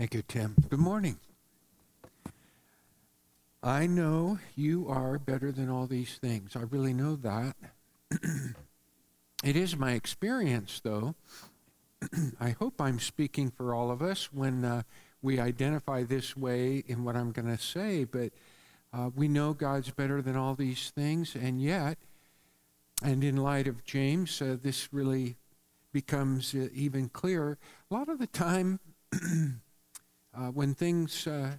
Thank you, Tim. Good morning. I know you are better than all these things. I really know that. it is my experience, though. I hope I'm speaking for all of us when uh, we identify this way in what I'm going to say, but uh, we know God's better than all these things, and yet, and in light of James, uh, this really becomes uh, even clearer. A lot of the time, uh, when things uh,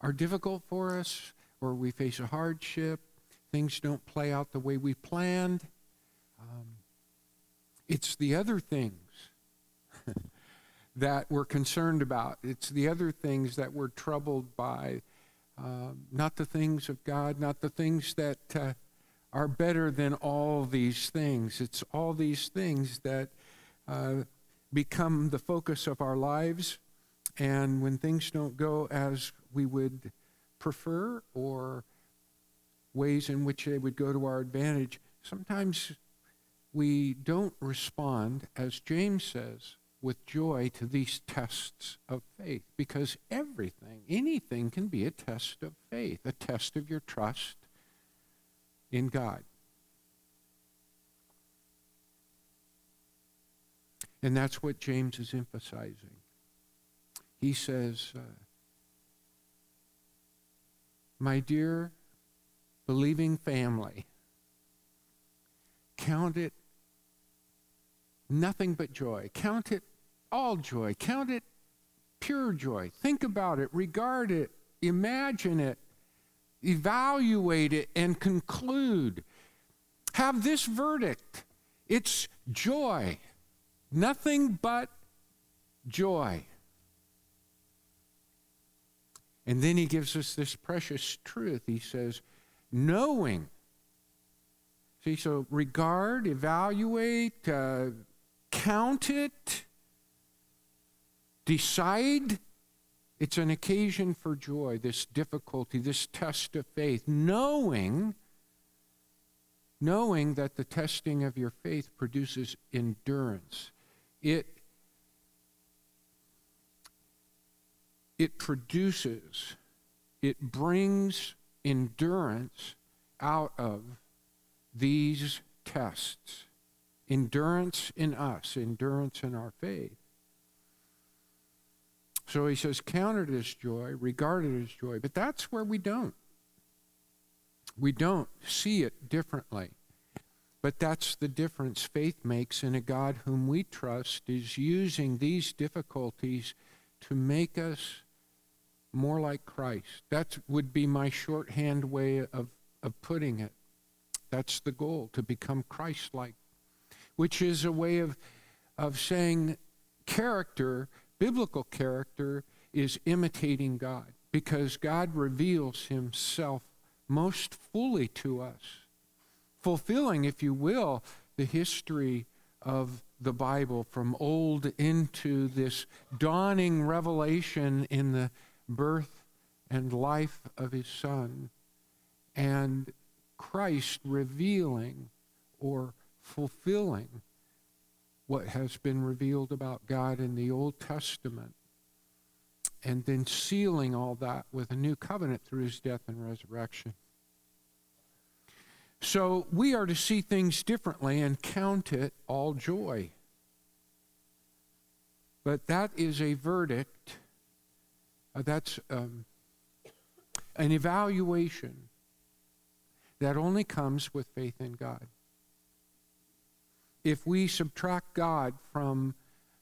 are difficult for us or we face a hardship, things don't play out the way we planned, um, it's the other things that we're concerned about. It's the other things that we're troubled by, uh, not the things of God, not the things that uh, are better than all these things. It's all these things that uh, become the focus of our lives and when things don't go as we would prefer or ways in which they would go to our advantage, sometimes we don't respond, as James says, with joy to these tests of faith because everything, anything can be a test of faith, a test of your trust in God. And that's what James is emphasizing he says, uh, My dear believing family, count it nothing but joy. Count it all joy. Count it pure joy. Think about it, regard it, imagine it, evaluate it, and conclude. Have this verdict it's joy, nothing but joy. And then he gives us this precious truth. He says, knowing. See, so regard, evaluate, uh, count it, decide. It's an occasion for joy, this difficulty, this test of faith, knowing knowing that the testing of your faith produces endurance. It it produces, it brings endurance out of these tests. Endurance in us, endurance in our faith. So he says, count it as joy, regard it as joy. But that's where we don't. We don't see it differently. But that's the difference faith makes in a God whom we trust is using these difficulties to make us more like Christ. That would be my shorthand way of, of putting it. That's the goal, to become Christ like, which is a way of, of saying character, biblical character, is imitating God because God reveals himself most fully to us, fulfilling, if you will, the history of the Bible from old into this dawning revelation in the birth and life of his son, and Christ revealing or fulfilling what has been revealed about God in the Old Testament, and then sealing all that with a new covenant through his death and resurrection. So we are to see things differently and count it all joy. But that is a verdict uh, that's um, an evaluation that only comes with faith in God. If we subtract God from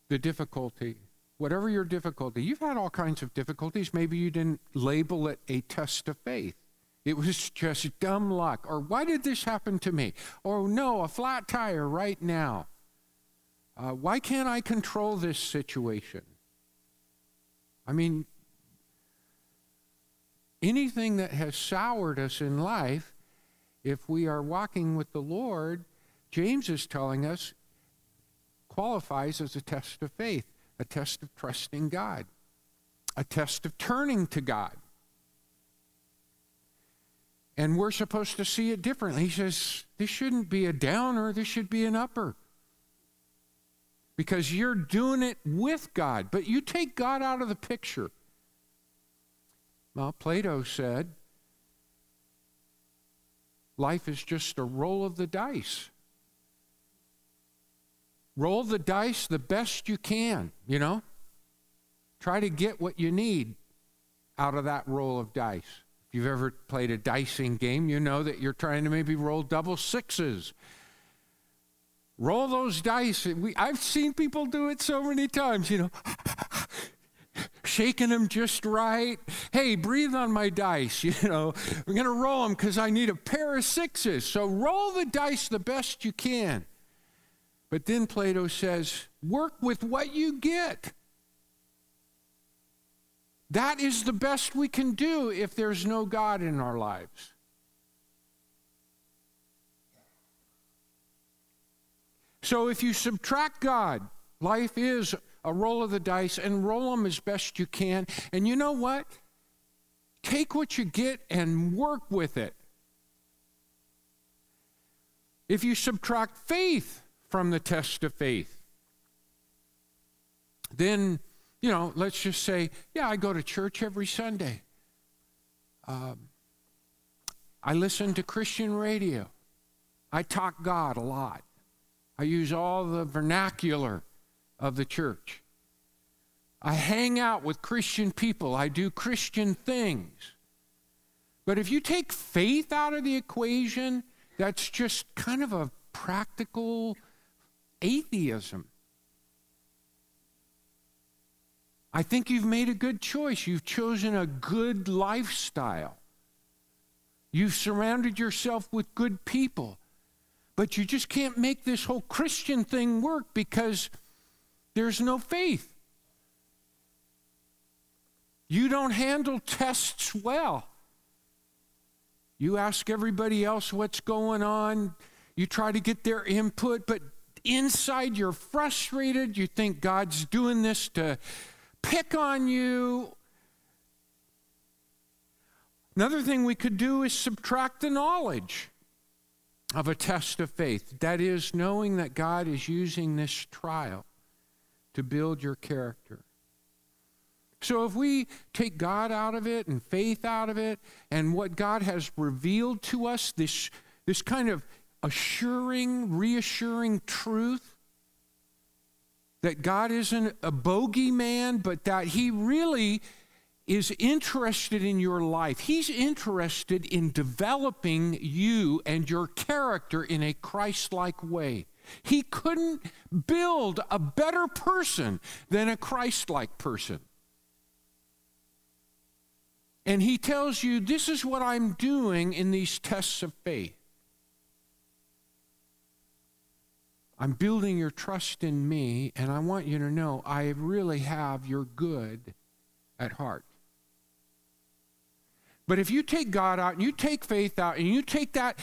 the difficulty, whatever your difficulty, you've had all kinds of difficulties. Maybe you didn't label it a test of faith. It was just dumb luck. Or why did this happen to me? Or no, a flat tire right now. Uh, why can't I control this situation? I mean, anything that has soured us in life, if we are walking with the Lord, James is telling us, qualifies as a test of faith, a test of trusting God, a test of turning to God. And we're supposed to see it differently. He says, this shouldn't be a downer, this should be an upper. because you're doing it with God. But you take God out of the picture. Well, Plato said, life is just a roll of the dice. Roll the dice the best you can, you know? Try to get what you need out of that roll of dice. If you've ever played a dicing game, you know that you're trying to maybe roll double sixes. Roll those dice. We, I've seen people do it so many times, you know, shaking them just right. Hey, breathe on my dice, you know. I'm going to roll them because I need a pair of sixes. So roll the dice the best you can. But then Plato says, work with what you get. That is the best we can do if there's no God in our lives. So if you subtract God, life is a roll of the dice and roll them as best you can. And you know what? Take what you get and work with it. If you subtract faith, from the test of faith. Then, you know, let's just say, yeah, I go to church every Sunday. Um, I listen to Christian radio. I talk God a lot. I use all the vernacular of the church. I hang out with Christian people. I do Christian things. But if you take faith out of the equation, that's just kind of a practical atheism. I think you've made a good choice. You've chosen a good lifestyle. You've surrounded yourself with good people. But you just can't make this whole Christian thing work because there's no faith. You don't handle tests well. You ask everybody else what's going on. You try to get their input, but inside you're frustrated. You think God's doing this to pick on you. Another thing we could do is subtract the knowledge of a test of faith. That is, knowing that God is using this trial to build your character. So if we take God out of it and faith out of it, and what God has revealed to us, this, this kind of assuring, reassuring truth that God isn't a bogeyman, but that He really is interested in your life. He's interested in developing you and your character in a Christ like way. He couldn't build a better person than a Christ like person. And he tells you, This is what I'm doing in these tests of faith. I'm building your trust in me, and I want you to know I really have your good at heart. But if you take God out and you take faith out and you take that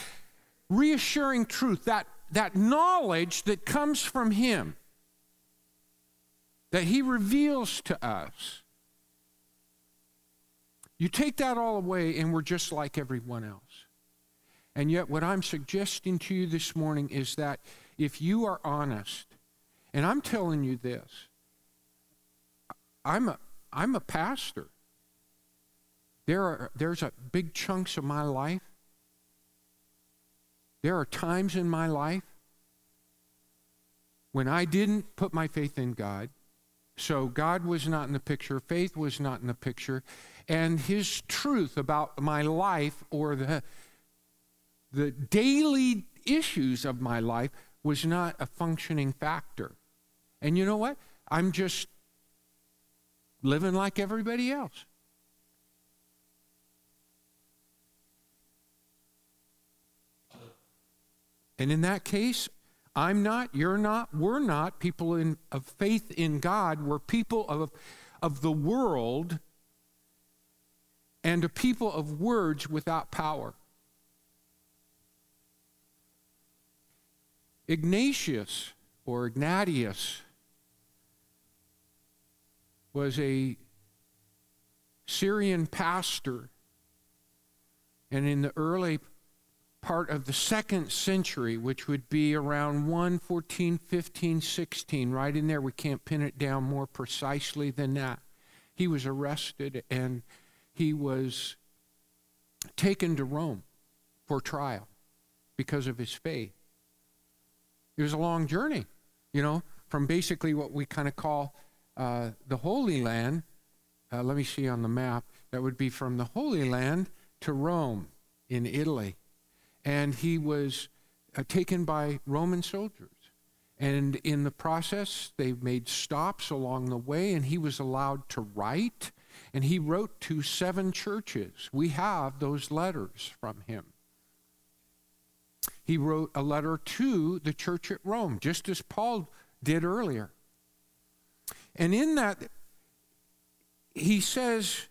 reassuring truth, that, that knowledge that comes from Him, that He reveals to us, you take that all away and we're just like everyone else. And yet, what I'm suggesting to you this morning is that if you are honest, and I'm telling you this, I'm a, I'm a pastor. There are, there's a big chunks of my life. There are times in my life when I didn't put my faith in God. So God was not in the picture, faith was not in the picture, and his truth about my life or the the daily issues of my life was not a functioning factor. And you know what? I'm just living like everybody else. And in that case, I'm not, you're not, we're not people in, of faith in God. We're people of, of the world and a people of words without power. Ignatius or Ignatius was a Syrian pastor. And in the early part of the second century, which would be around 114, 15, 16, right in there. We can't pin it down more precisely than that. He was arrested and he was taken to Rome for trial because of his faith. It was a long journey, you know, from basically what we kind of call uh, the Holy Land. Uh, let me see on the map. That would be from the Holy Land to Rome in Italy. And he was uh, taken by Roman soldiers. And in the process, they made stops along the way, and he was allowed to write. And he wrote to seven churches. We have those letters from him. He wrote a letter to the church at Rome, just as Paul did earlier. And in that, he says,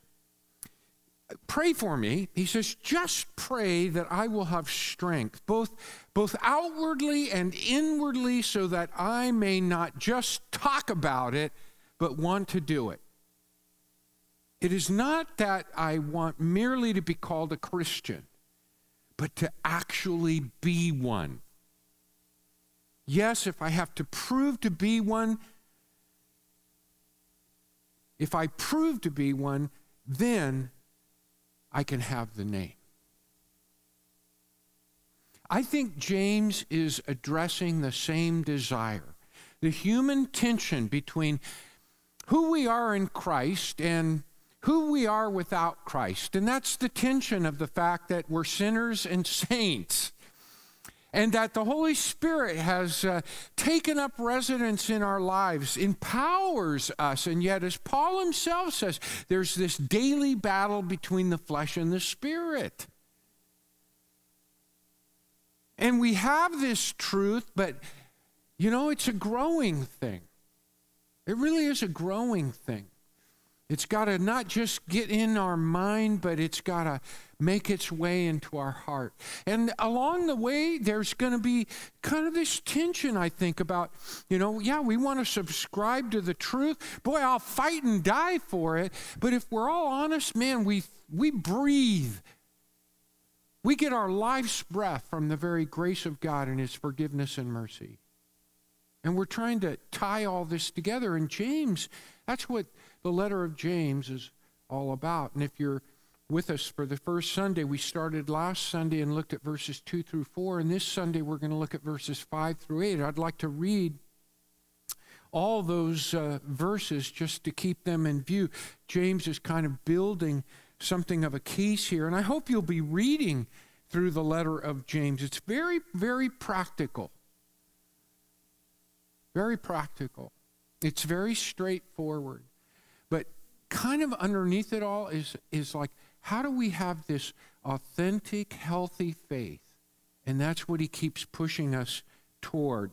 Pray for me. He says, Just pray that I will have strength, both, both outwardly and inwardly, so that I may not just talk about it, but want to do it. It is not that I want merely to be called a Christian, but to actually be one. Yes, if I have to prove to be one, if I prove to be one, then I can have the name. I think James is addressing the same desire the human tension between who we are in Christ and who we are without Christ. And that's the tension of the fact that we're sinners and saints and that the Holy Spirit has uh, taken up residence in our lives, empowers us. And yet, as Paul himself says, there's this daily battle between the flesh and the spirit. And we have this truth, but you know, it's a growing thing. It really is a growing thing. It's got to not just get in our mind, but it's got to make its way into our heart. And along the way, there's going to be kind of this tension, I think, about, you know, yeah, we want to subscribe to the truth. Boy, I'll fight and die for it. But if we're all honest, man, we, we breathe. We get our life's breath from the very grace of God and His forgiveness and mercy. And we're trying to tie all this together. And James, that's what the letter of James is all about. And if you're with us for the first Sunday, we started last Sunday and looked at verses 2 through 4. And this Sunday, we're going to look at verses 5 through 8. I'd like to read all those uh, verses just to keep them in view. James is kind of building something of a case here. And I hope you'll be reading through the letter of James. It's very, very practical. Very practical. It's very straightforward. But kind of underneath it all is, is like, how do we have this authentic, healthy faith? And that's what he keeps pushing us toward.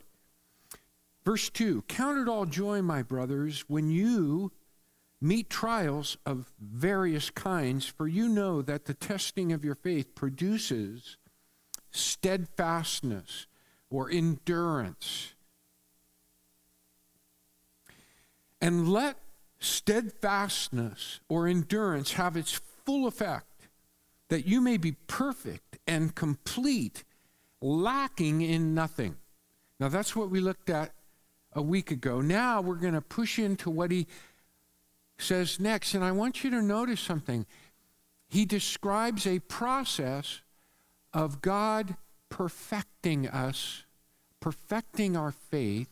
Verse 2 Count it all joy, my brothers, when you meet trials of various kinds, for you know that the testing of your faith produces steadfastness or endurance. And let steadfastness or endurance have its full effect, that you may be perfect and complete, lacking in nothing. Now, that's what we looked at a week ago. Now we're going to push into what he says next. And I want you to notice something. He describes a process of God perfecting us, perfecting our faith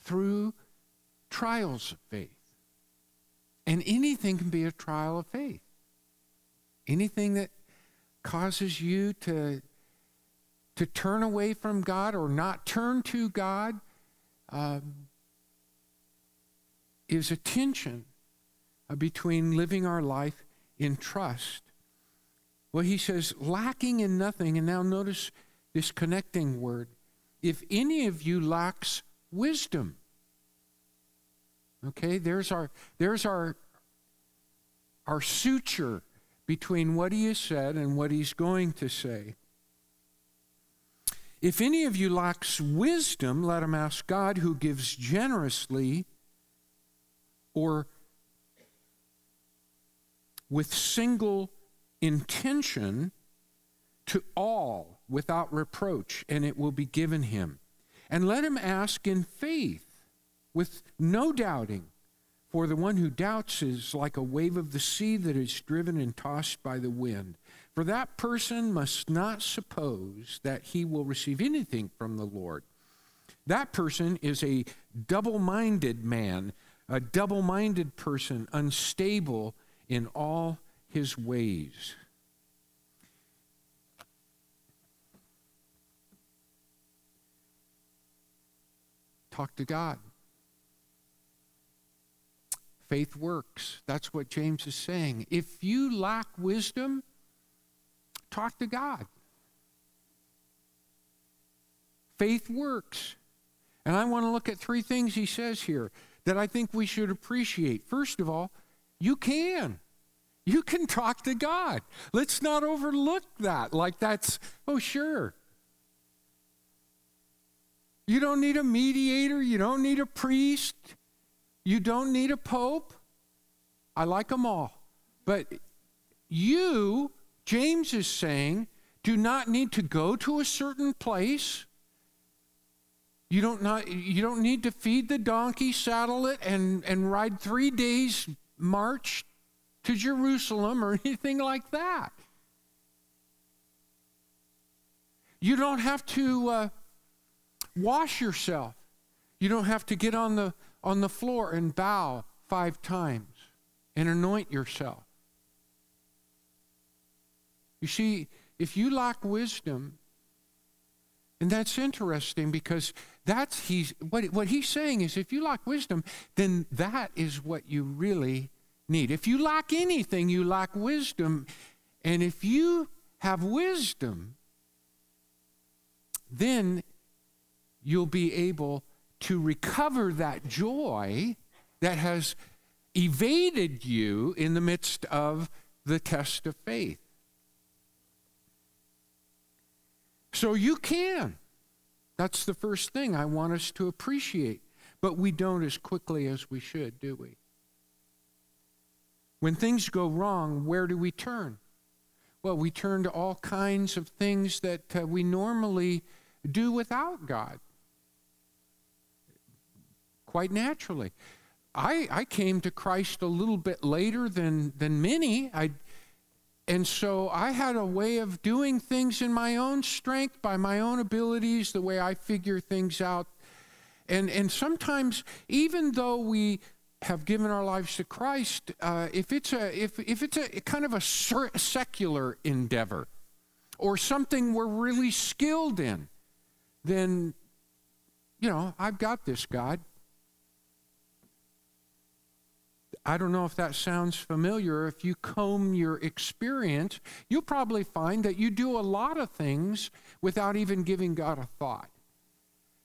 through trials of faith. And anything can be a trial of faith. Anything that causes you to, to turn away from God or not turn to God um, is a tension uh, between living our life in trust. Well, he says, lacking in nothing, and now notice this connecting word. If any of you lacks wisdom, okay, there's our, there's our, our suture between what he has said and what he's going to say. If any of you lacks wisdom, let him ask God, who gives generously or with single intention to all without reproach, and it will be given him. And let him ask in faith, with no doubting. For the one who doubts is like a wave of the sea that is driven and tossed by the wind. For that person must not suppose that he will receive anything from the Lord. That person is a double minded man, a double minded person, unstable in all his ways. Talk to God. Faith works. That's what James is saying. If you lack wisdom, talk to God. Faith works. And I want to look at three things he says here that I think we should appreciate. First of all, you can. You can talk to God. Let's not overlook that like that's, oh, sure. You don't need a mediator. You don't need a priest. You don't need a pope. I like them all. But you, James is saying, do not need to go to a certain place. You don't, not, you don't need to feed the donkey, saddle it, and, and ride three days march to Jerusalem or anything like that. You don't have to uh, wash yourself. You don't have to get on the, on the floor and bow five times and anoint yourself. You see, if you lack wisdom, and that's interesting because that's he's what what he's saying is if you lack wisdom, then that is what you really need. If you lack anything, you lack wisdom. And if you have wisdom, then you'll be able to recover that joy that has evaded you in the midst of the test of faith. So you can. That's the first thing I want us to appreciate. But we don't as quickly as we should, do we? When things go wrong, where do we turn? Well, we turn to all kinds of things that uh, we normally do without God quite naturally. I, I came to Christ a little bit later than, than many. I, and so I had a way of doing things in my own strength, by my own abilities, the way I figure things out. And, and sometimes, even though we have given our lives to Christ, uh, if, it's a, if, if it's a kind of a secular endeavor or something we're really skilled in, then, you know, I've got this, God. I don't know if that sounds familiar. If you comb your experience, you'll probably find that you do a lot of things without even giving God a thought.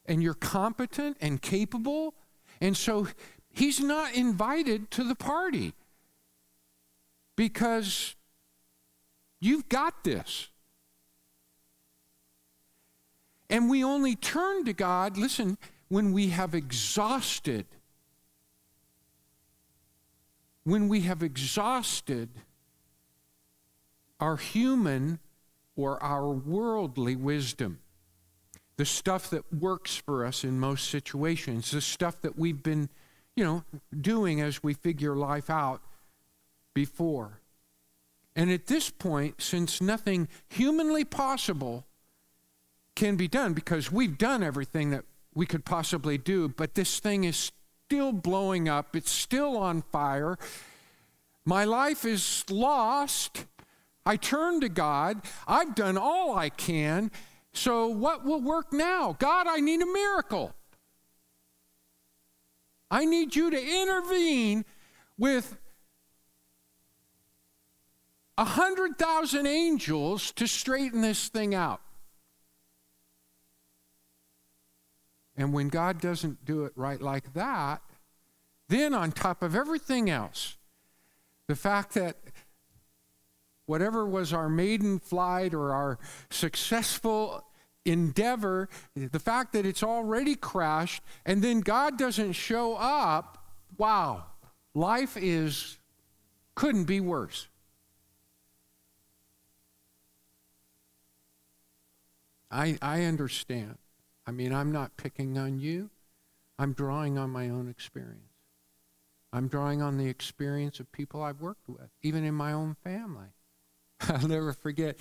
And you're competent and capable. And so he's not invited to the party because you've got this. And we only turn to God, listen, when we have exhausted when we have exhausted our human or our worldly wisdom, the stuff that works for us in most situations, the stuff that we've been, you know, doing as we figure life out before. And at this point, since nothing humanly possible can be done, because we've done everything that we could possibly do, but this thing is still blowing up, it's still on fire. My life is lost. I turn to God. I've done all I can. So, what will work now? God, I need a miracle. I need you to intervene with a hundred thousand angels to straighten this thing out. And when God doesn't do it right like that, then on top of everything else, the fact that whatever was our maiden flight or our successful endeavor, the fact that it's already crashed, and then God doesn't show up, wow, life is couldn't be worse. I, I understand. I mean, I'm not picking on you, I'm drawing on my own experience. I'm drawing on the experience of people I've worked with, even in my own family. I'll never forget,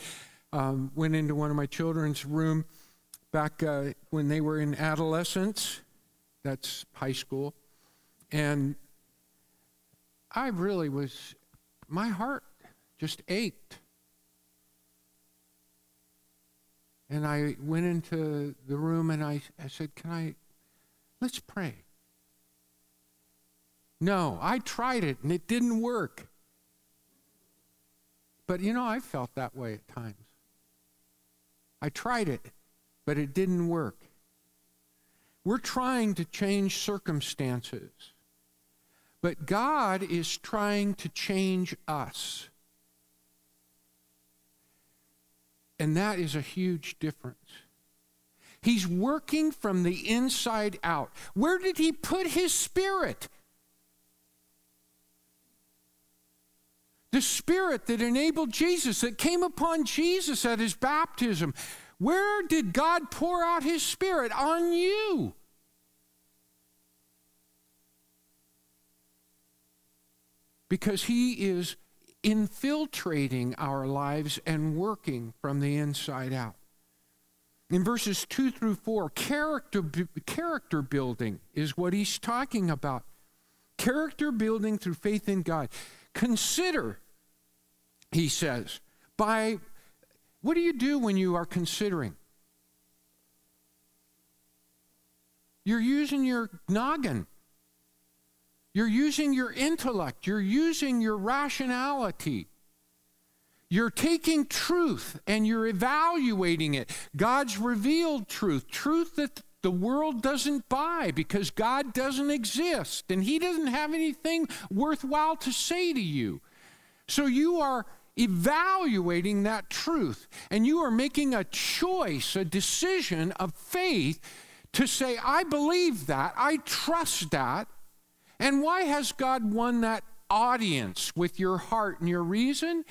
um, went into one of my children's room back uh, when they were in adolescence, that's high school, and I really was, my heart just ached. And I went into the room and I, I said, Can I, let's pray. No, I tried it and it didn't work. But you know, I felt that way at times. I tried it, but it didn't work. We're trying to change circumstances, but God is trying to change us. And that is a huge difference. He's working from the inside out. Where did he put his spirit? The spirit that enabled Jesus, that came upon Jesus at his baptism. Where did God pour out his spirit? On you. Because he is infiltrating our lives and working from the inside out. In verses 2 through 4, character, character building is what he's talking about. Character building through faith in God. Consider, he says, by what do you do when you are considering? You're using your noggin. You're using your intellect, you're using your rationality. You're taking truth and you're evaluating it. God's revealed truth, truth that the world doesn't buy because God doesn't exist and He doesn't have anything worthwhile to say to you. So you are evaluating that truth and you are making a choice, a decision of faith to say, I believe that, I trust that, and why has God won that audience with your heart and your reason?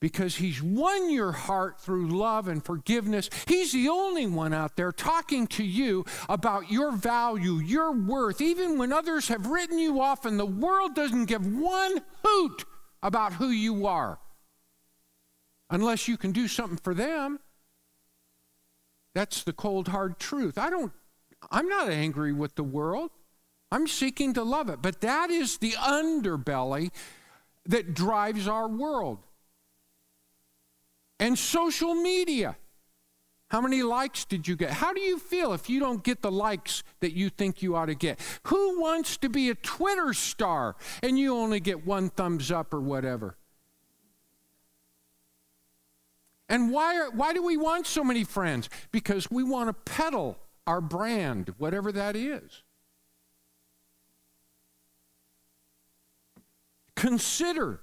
Because He's won your heart through love and forgiveness. He's the only one out there talking to you about your value, your worth, even when others have written you off and the world doesn't give one hoot about who you are. Unless you can do something for them. That's the cold, hard truth. I don't, I'm not angry with the world. I'm seeking to love it. But that is the underbelly that drives our world. And social media. How many likes did you get? How do you feel if you don't get the likes that you think you ought to get? Who wants to be a Twitter star and you only get one thumbs up or whatever? And why, are, why do we want so many friends? Because we want to peddle our brand, whatever that is. Consider,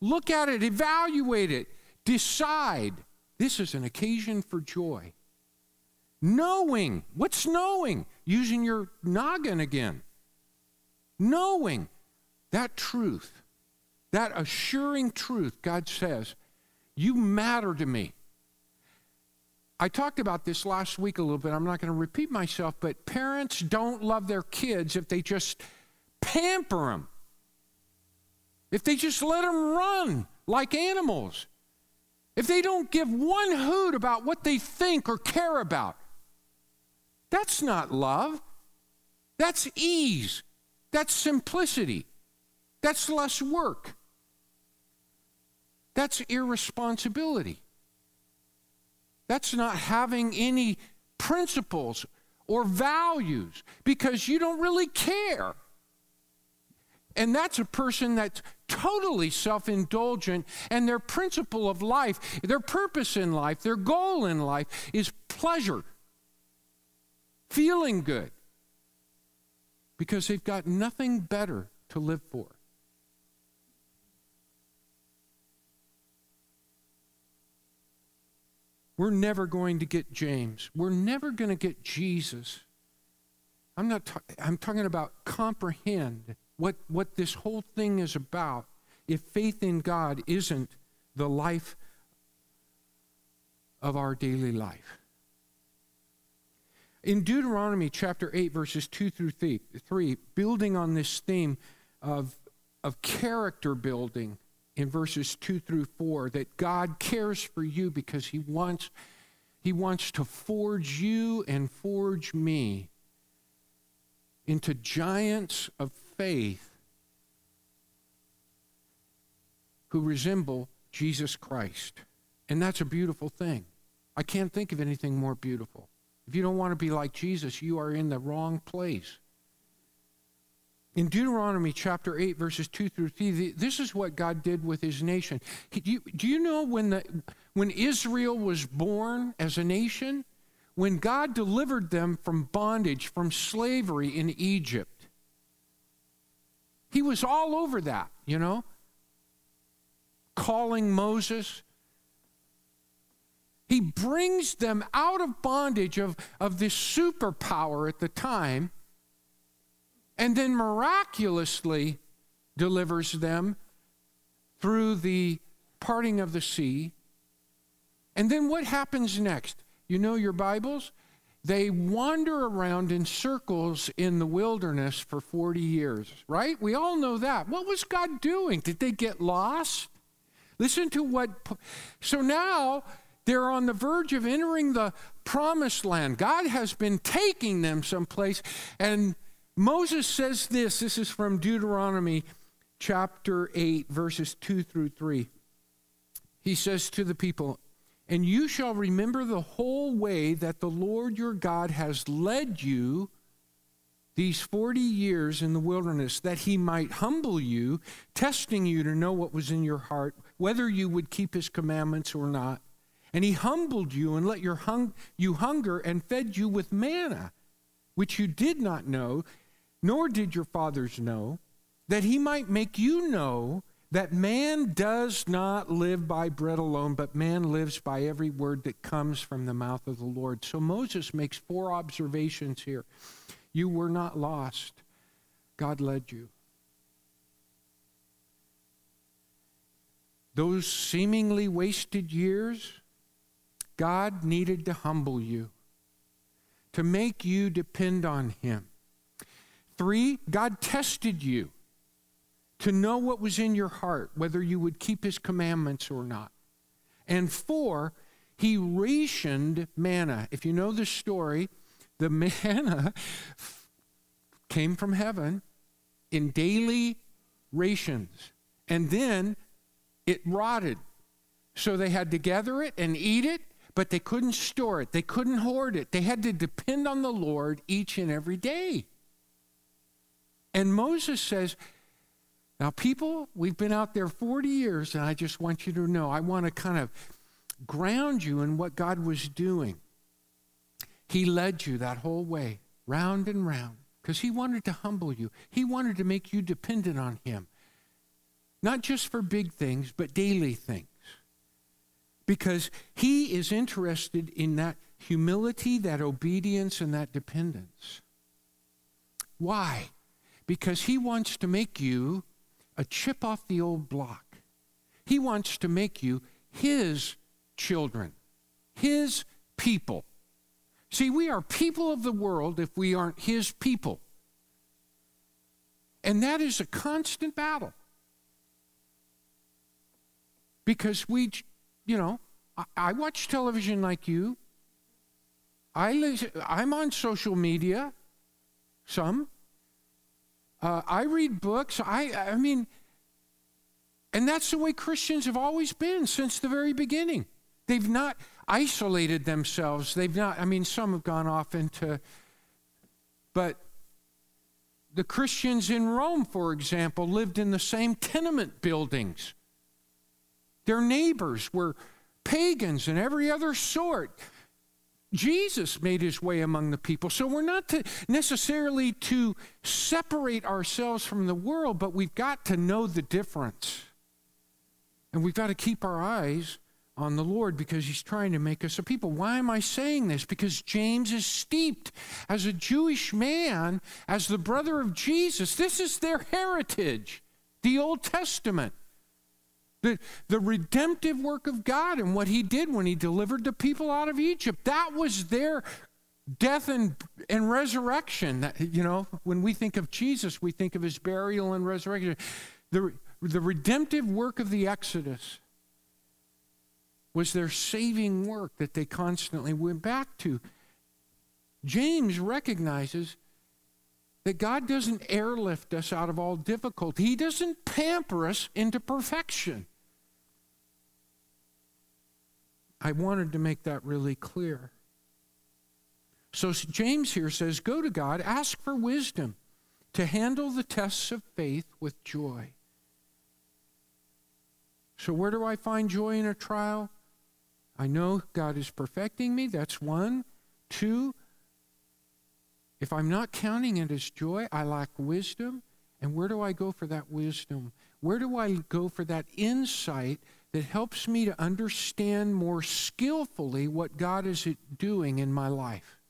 look at it, evaluate it, decide. This is an occasion for joy. Knowing, what's knowing? Using your noggin again. Knowing that truth, that assuring truth, God says, You matter to me. I talked about this last week a little bit. I'm not going to repeat myself, but parents don't love their kids if they just pamper them. If they just let them run like animals, if they don't give one hoot about what they think or care about, that's not love. That's ease. That's simplicity. That's less work. That's irresponsibility. That's not having any principles or values because you don't really care. And that's a person that's totally self indulgent, and their principle of life, their purpose in life, their goal in life is pleasure, feeling good, because they've got nothing better to live for. We're never going to get James. We're never going to get Jesus. I'm not ta- I'm talking about comprehend what, what this whole thing is about if faith in God isn't the life of our daily life. In Deuteronomy chapter 8, verses 2 through 3, building on this theme of, of character building in verses 2 through 4, that God cares for you because he wants, he wants to forge you and forge me into giants of faith who resemble Jesus Christ. And that's a beautiful thing. I can't think of anything more beautiful. If you don't want to be like Jesus, you are in the wrong place. In Deuteronomy chapter 8, verses 2 through 3, this is what God did with his nation. Do you, do you know when, the, when Israel was born as a nation? When God delivered them from bondage, from slavery in Egypt, he was all over that, you know, calling Moses, he brings them out of bondage of, of this superpower at the time, and then miraculously delivers them through the parting of the sea. And then what happens next? You know your Bibles? They wander around in circles in the wilderness for 40 years, right? We all know that. What was God doing? Did they get lost? Listen to what. So now they're on the verge of entering the promised land. God has been taking them someplace. And Moses says this this is from Deuteronomy chapter 8, verses 2 through 3. He says to the people, And you shall remember the whole way that the Lord your God has led you these 40 years in the wilderness, that he might humble you, testing you to know what was in your heart, whether you would keep his commandments or not. And he humbled you and let your hung, you hunger and fed you with manna, which you did not know, nor did your fathers know, that he might make you know that man does not live by bread alone, but man lives by every word that comes from the mouth of the Lord. So Moses makes four observations here. You were not lost, God led you. Those seemingly wasted years, God needed to humble you, to make you depend on Him. Three, God tested you to know what was in your heart, whether you would keep His commandments or not. And four, He rationed manna. If you know the story, the manna came from heaven in daily rations. And then it rotted. So they had to gather it and eat it but they couldn't store it, they couldn't hoard it. They had to depend on the Lord each and every day. And Moses says, Now, people, we've been out there 40 years, and I just want you to know, I want to kind of ground you in what God was doing. He led you that whole way, round and round, because He wanted to humble you. He wanted to make you dependent on Him, not just for big things, but daily things because he is interested in that humility, that obedience, and that dependence. Why? Because he wants to make you a chip off the old block. He wants to make you his children, his people. See, we are people of the world if we aren't his people. And that is a constant battle. Because we you know, I, I watch television like you. I I'm on social media, some. Uh, I read books. I, I mean, and that's the way Christians have always been since the very beginning. They've not isolated themselves. They've not, I mean, some have gone off into, but the Christians in Rome, for example, lived in the same tenement buildings. Their neighbors were pagans and every other sort. Jesus made his way among the people. So we're not to necessarily to separate ourselves from the world, but we've got to know the difference. And we've got to keep our eyes on the Lord because he's trying to make us a people. Why am I saying this? Because James is steeped as a Jewish man, as the brother of Jesus. This is their heritage, the Old Testament. The, the redemptive work of God and what He did when He delivered the people out of Egypt. That was their death and, and resurrection. That, you know, when we think of Jesus, we think of His burial and resurrection. The, the redemptive work of the Exodus was their saving work that they constantly went back to. James recognizes that God doesn't airlift us out of all difficulty, He doesn't pamper us into perfection. I wanted to make that really clear. So James here says, Go to God, ask for wisdom to handle the tests of faith with joy. So, where do I find joy in a trial? I know God is perfecting me. That's one. Two, if I'm not counting it as joy, I lack wisdom. And where do I go for that wisdom? Where do I go for that insight that helps me to understand more skillfully what God is doing in my life?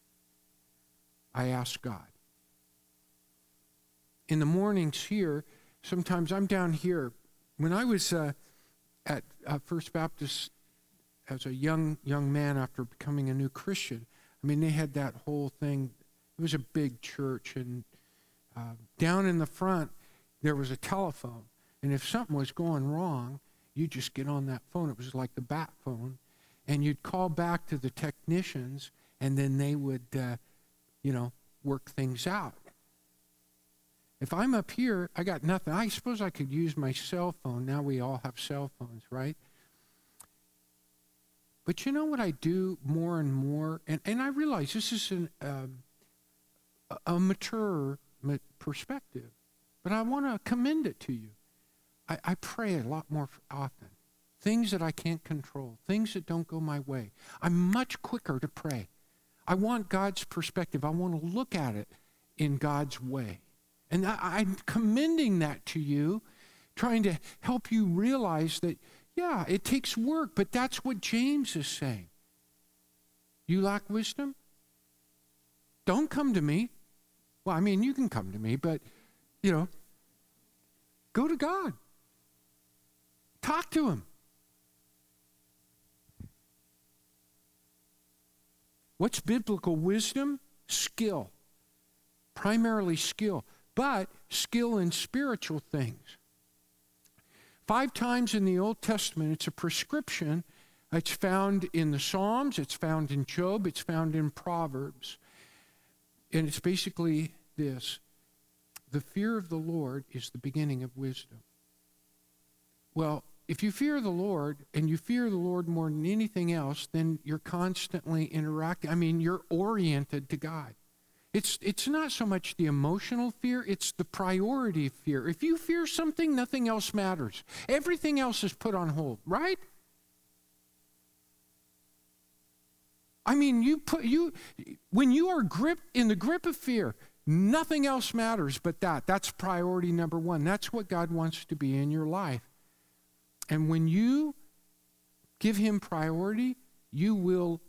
I ask God. In the mornings here, sometimes I'm down here. When I was uh, at uh, First Baptist as a young young man after becoming a new Christian, I mean they had that whole thing. It was a big church, and uh, down in the front there was a telephone, and if something was going wrong, you just get on that phone. It was like the bat phone, and you'd call back to the technicians, and then they would, uh, you know, work things out. If I'm up here, I got nothing. I suppose I could use my cell phone. Now we all have cell phones, right? But you know what I do more and more? And, and I realize this is an, um, a mature perspective, but I want to commend it to you. I, I pray a lot more often. Things that I can't control, things that don't go my way. I'm much quicker to pray. I want God's perspective. I want to look at it in God's way. And I, am commending that to you, trying to help you realize that, yeah, it takes work, but that's what James is saying. You lack wisdom? Don't come to me. Well, I mean, you can come to me, but, you know, go to God. Talk to him. What's biblical wisdom? Skill. Primarily skill, but skill in spiritual things. Five times in the Old Testament, it's a prescription. It's found in the Psalms, it's found in Job, it's found in Proverbs. And it's basically this the fear of the Lord is the beginning of wisdom. Well, if you fear the Lord and you fear the Lord more than anything else, then you're constantly interacting. I mean, you're oriented to God. It's, it's not so much the emotional fear, it's the priority fear. If you fear something, nothing else matters. Everything else is put on hold, right? I mean, you put you when you are gripped in the grip of fear, nothing else matters but that. That's priority number 1. That's what God wants to be in your life. And when you give him priority, you will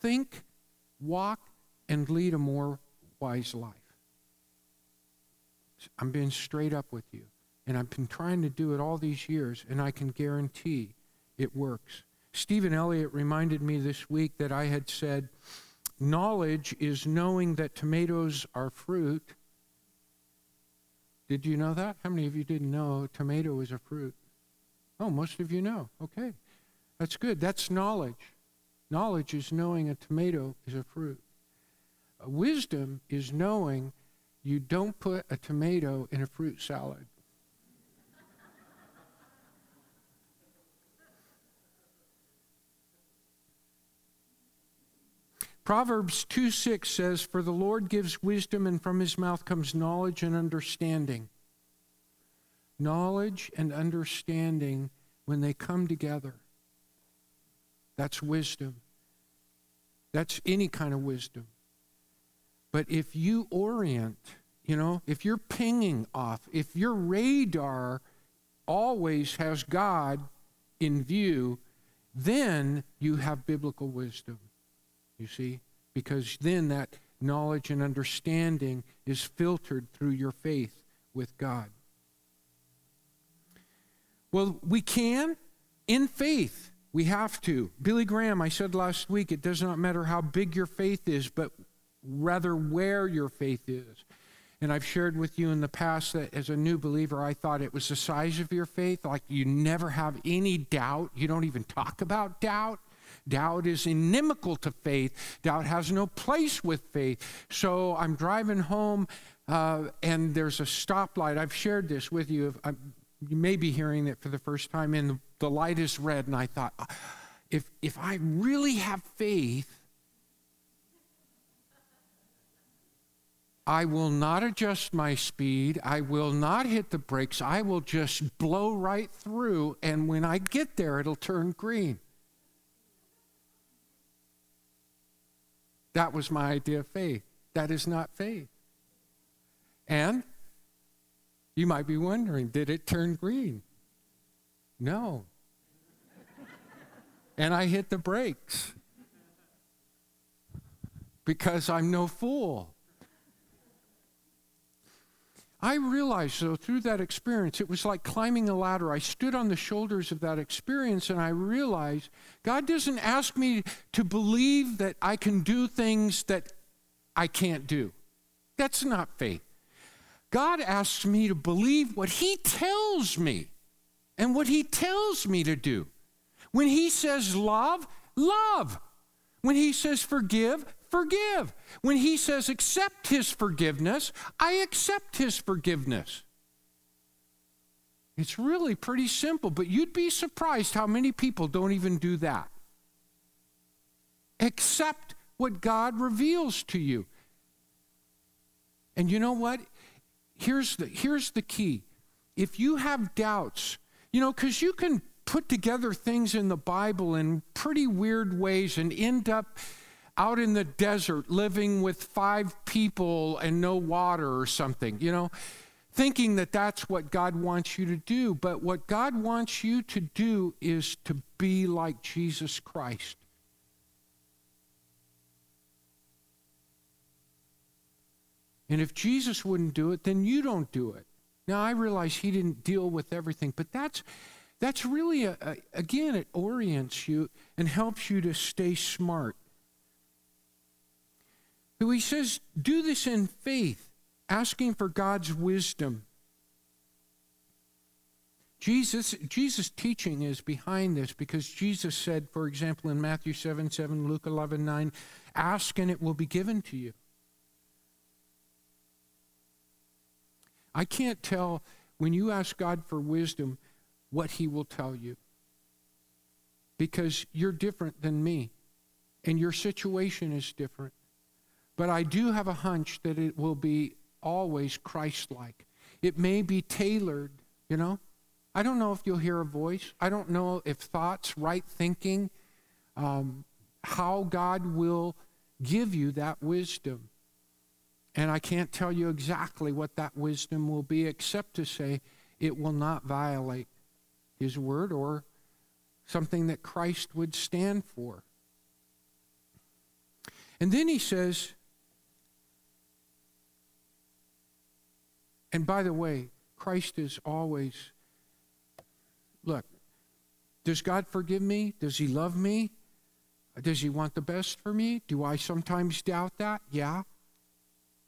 think, walk, and lead a more wise life. I'm being straight up with you. And I've been trying to do it all these years, and I can guarantee it works. Stephen Elliott reminded me this week that I had said, Knowledge is knowing that tomatoes are fruit. Did you know that? How many of you didn't know tomato is a fruit? Oh, most of you know. Okay. That's good. That's knowledge. Knowledge is knowing a tomato is a fruit. Uh, wisdom is knowing you don't put a tomato in a fruit salad. Proverbs 2 6 says, For the Lord gives wisdom, and from his mouth comes knowledge and understanding knowledge and understanding, when they come together, that's wisdom. That's any kind of wisdom. But if you orient, you know, if you're pinging off, if your radar always has God in view, then you have biblical wisdom. You see? Because then that knowledge and understanding is filtered through your faith with God. Well, we can, in faith, we have to. Billy Graham, I said last week, it does not matter how big your faith is, but rather where your faith is. And I've shared with you in the past that as a new believer, I thought it was the size of your faith. Like you never have any doubt. You don't even talk about doubt. Doubt is inimical to faith. Doubt has no place with faith. So I'm driving home uh, and there's a stoplight. I've shared this with you. I'm, you may be hearing it for the first time, and the, light is red. And I thought, ah, if, if I really have faith, I will not adjust my speed. I will not hit the brakes. I will just blow right through. And when I get there, it'll turn green. That was my idea of faith. That is not faith. And you might be wondering did it turn green? No. and I hit the brakes because I'm no fool. I realized, though, through that experience, it was like climbing a ladder. I stood on the shoulders of that experience and I realized God doesn't ask me to believe that I can do things that I can't do. That's not faith. God asks me to believe what He tells me and what He tells me to do. When He says love, love. When He says forgive, forgive. When he says accept his forgiveness, I accept his forgiveness. It's really pretty simple, but you'd be surprised how many people don't even do that. Accept what God reveals to you. And you know what? Here's the, here's the key. If you have doubts, you know, because you can put together things in the Bible in pretty weird ways and end up out in the desert living with five people and no water or something, you know, thinking that that's what God wants you to do. But what God wants you to do is to be like Jesus Christ. And if Jesus wouldn't do it, then you don't do it. Now I realize he didn't deal with everything, but that's that's really a, a, again it orients you and helps you to stay smart who he says, do this in faith, asking for God's wisdom. Jesus, Jesus' teaching is behind this because Jesus said, for example, in Matthew 7 7, Luke 11 9, ask and it will be given to you. I can't tell when you ask God for wisdom what he will tell you because you're different than me and your situation is different. But I do have a hunch that it will be always Christ like. It may be tailored, you know? I don't know if you'll hear a voice. I don't know if thoughts, right thinking, um, how God will give you that wisdom. And I can't tell you exactly what that wisdom will be, except to say it will not violate His word or something that Christ would stand for. And then he says, And by the way, Christ is always, look, does God forgive me? Does He love me? Does He want the best for me? Do I sometimes doubt that? Yeah.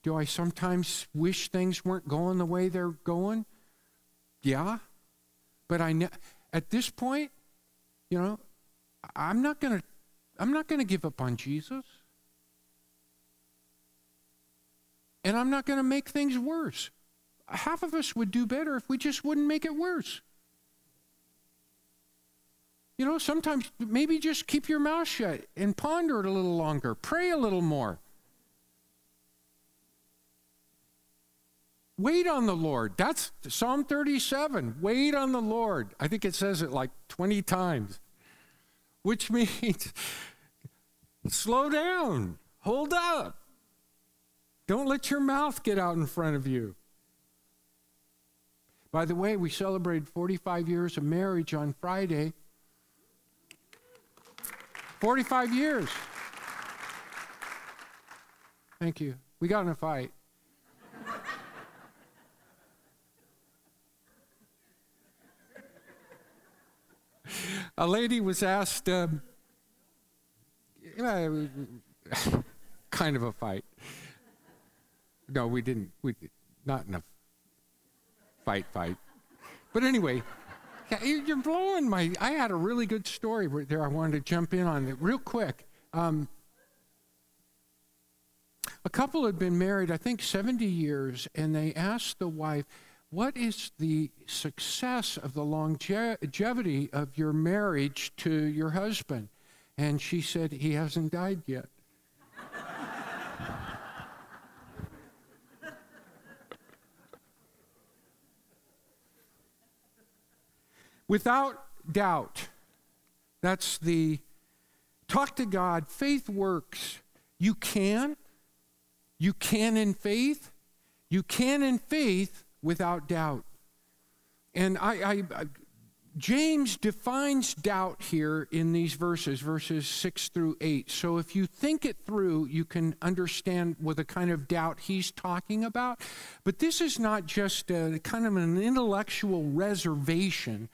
Do I sometimes wish things weren't going the way they're going? Yeah. But I ne- at this point, you know, I'm not going to I'm not going to give up on Jesus. And I'm not going to make things worse half of us would do better if we just wouldn't make it worse. You know, sometimes maybe just keep your mouth shut and ponder it a little longer, pray a little more. Wait on the Lord. That's Psalm 37. Wait on the Lord. I think it says it like 20 times, which means slow down, hold up. Don't let your mouth get out in front of you. By the way, we celebrated 45 years of marriage on Friday. 45 years. Thank you. We got in a fight. a lady was asked, um, kind of a fight. No, we didn't. We not enough fight, fight. But anyway, you're blowing my. I had a really good story right there. I wanted to jump in on it real quick. Um, a couple had been married, I think, 70 years, and they asked the wife, What is the success of the longevity of your marriage to your husband? And she said, He hasn't died yet. Without doubt, that's the talk to God. Faith works. You can. You can in faith. You can in faith without doubt. And I, I, I James defines doubt here in these verses, verses 6 through 8. So if you think it through, you can understand what the kind of doubt he's talking about. But this is not just a kind of an intellectual reservation.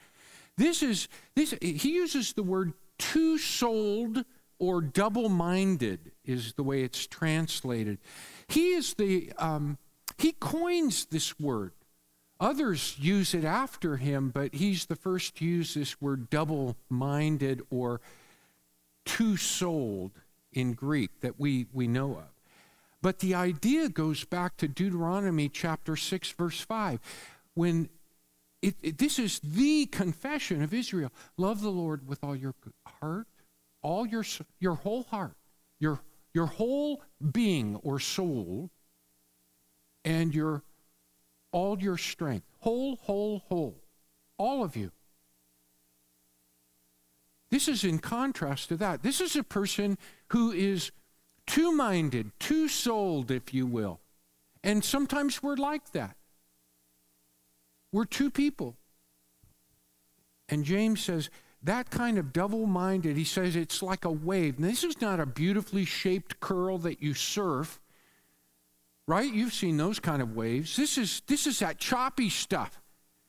This is this he uses the word two-souled or double-minded is the way it's translated. He is the um, he coins this word. Others use it after him, but he's the first to use this word double minded or two souled in Greek that we, we know of. But the idea goes back to Deuteronomy chapter 6, verse 5, when it, it, this is the confession of Israel love the Lord with all your heart, all your, your whole heart, your, your whole being or soul, and your all your strength. Whole, whole, whole. All of you. This is in contrast to that. This is a person who is two minded, two souled, if you will. And sometimes we're like that. We're two people. And James says, that kind of double minded, he says it's like a wave. And this is not a beautifully shaped curl that you surf right? You've seen those kind of waves. This is, this is that choppy stuff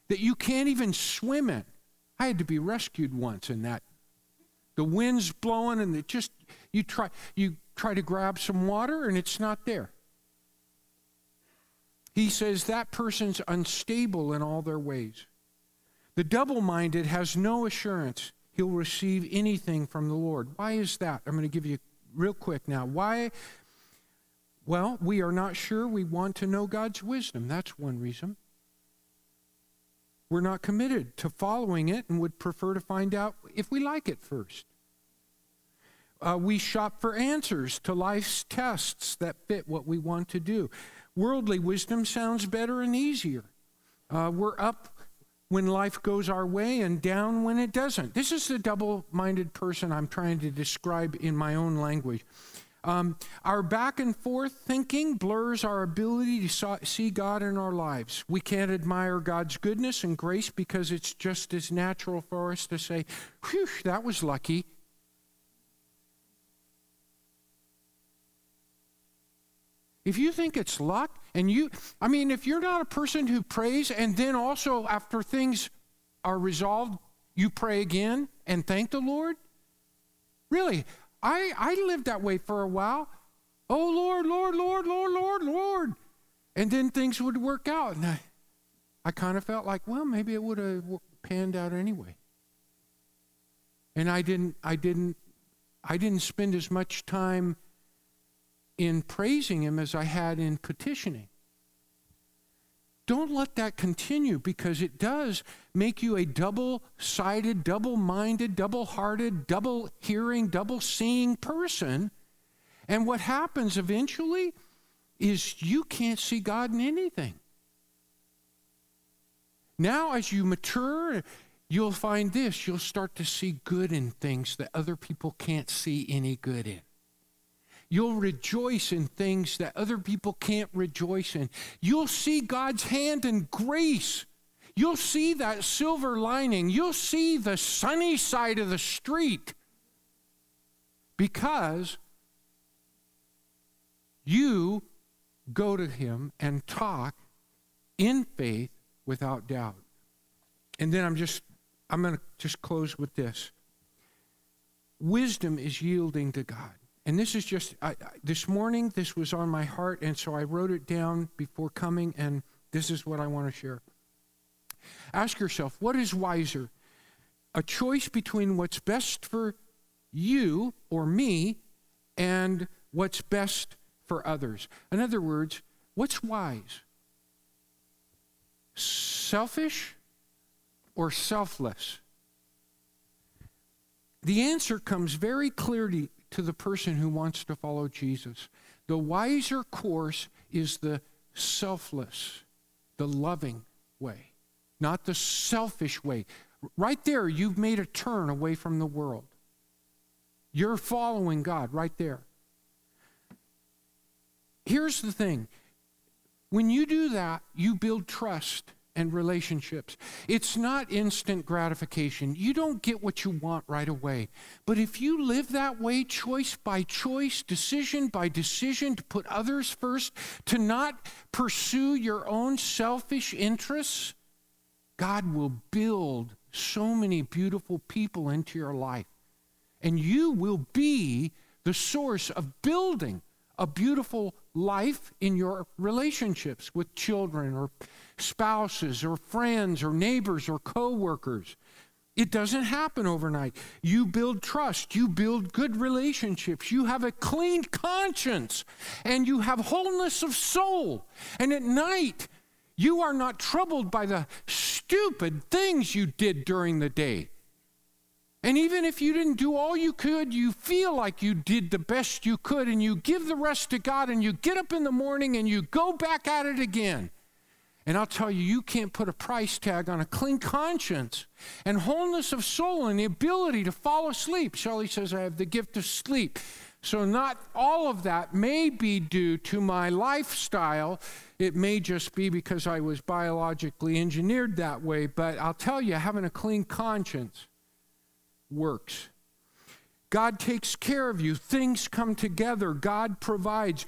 that you can't even swim in. I had to be rescued once in that. The wind's blowing and it just, you try, you try to grab some water and it's not there. He says that person's unstable in all their ways. The double minded has no assurance he'll receive anything from the Lord. Why is that? I'm going to give you real quick now. Why well, we are not sure we want to know God's wisdom. That's one reason. We're not committed to following it and would prefer to find out if we like it first. Uh, we shop for answers to life's tests that fit what we want to do. Worldly wisdom sounds better and easier. Uh, we're up when life goes our way and down when it doesn't. This is the double minded person I'm trying to describe in my own language. Um, our back and forth thinking blurs our ability to see God in our lives. We can't admire God's goodness and grace because it's just as natural for us to say, whew, that was lucky. If you think it's luck, and you, I mean, if you're not a person who prays and then also after things are resolved, you pray again and thank the Lord, really, I, I lived that way for a while. Oh, Lord, Lord, Lord, Lord, Lord, Lord. And then things would work out. And I, I kind of felt like, well, maybe it would have panned out anyway. And I didn't, I didn't, I didn't spend as much time in praising him as I had in petitioning. Don't let that continue because it does make you a double sided, double minded, double hearted, double hearing, double seeing person. And what happens eventually is you can't see God in anything. Now, as you mature, you'll find this you'll start to see good in things that other people can't see any good in. You'll rejoice in things that other people can't rejoice in. You'll see God's hand and grace. You'll see that silver lining. You'll see the sunny side of the street because you go to Him and talk in faith without doubt. And then I'm just I'm going to just close with this. Wisdom is yielding to God. And this is just, I, I, this morning, this was on my heart, and so I wrote it down before coming, and this is what I want to share. Ask yourself, what is wiser? A choice between what's best for you or me and what's best for others. In other words, what's wise? Selfish or selfless? The answer comes very clearly to the person who wants to follow Jesus. The wiser course is the selfless, the loving way, not the selfish way. Right there, you've made a turn away from the world. You're following God right there. Here's the thing when you do that, you build trust and relationships. It's not instant gratification. You don't get what you want right away. But if you live that way, choice by choice, decision by decision, to put others first, to not pursue your own selfish interests, God will build so many beautiful people into your life. And you will be the source of building a beautiful life in your relationships with children or spouses or friends or neighbors or coworkers. It doesn't happen overnight. You build trust, you build good relationships, you have a clean conscience, and you have wholeness of soul. And at night, you are not troubled by the stupid things you did during the day. And even if you didn't do all you could, you feel like you did the best you could, and you give the rest to God, and you get up in the morning and you go back at it again. And I'll tell you, you can't put a price tag on a clean conscience and wholeness of soul and the ability to fall asleep. Shelley says, I have the gift of sleep. So, not all of that may be due to my lifestyle. It may just be because I was biologically engineered that way. But I'll tell you, having a clean conscience works. God takes care of you. Things come together. God provides.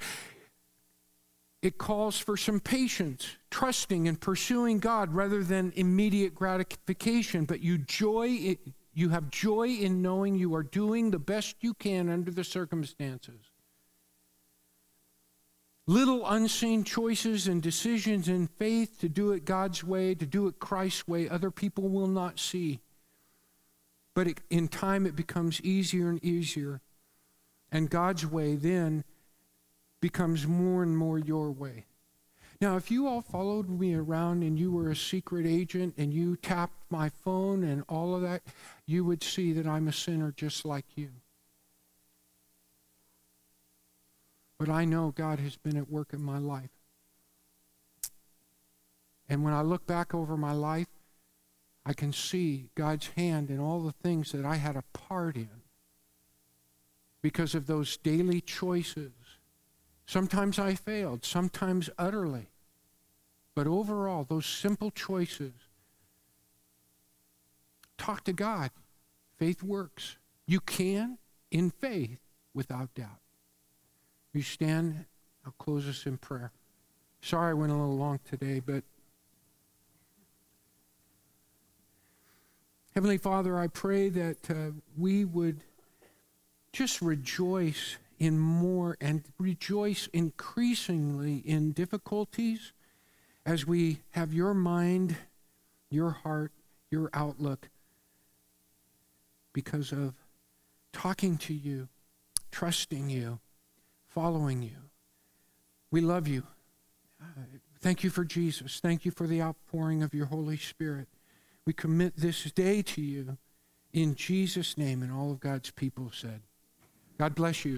It calls for some patience, trusting and pursuing God rather than immediate gratification, but you joy you have joy in knowing you are doing the best you can under the circumstances. Little unseen choices and decisions in faith to do it God's way, to do it Christ's way, other people will not see. But it, in time, it becomes easier and easier. And God's way then becomes more and more your way. Now, if you all followed me around and you were a secret agent and you tapped my phone and all of that, you would see that I'm a sinner just like you. But I know God has been at work in my life. And when I look back over my life, I can see God's hand in all the things that I had a part in because of those daily choices. Sometimes I failed, sometimes utterly. But overall, those simple choices talk to God. Faith works. You can, in faith, without doubt. You stand, I'll close us in prayer. Sorry I went a little long today, but Heavenly Father, I pray that uh, we would just rejoice in more and rejoice increasingly in difficulties as we have your mind, your heart, your outlook because of talking to you, trusting you, following you. We love you. Uh, thank you for Jesus. Thank you for the outpouring of your Holy Spirit. We commit this day to you in Jesus' name, and all of God's people said. God bless you.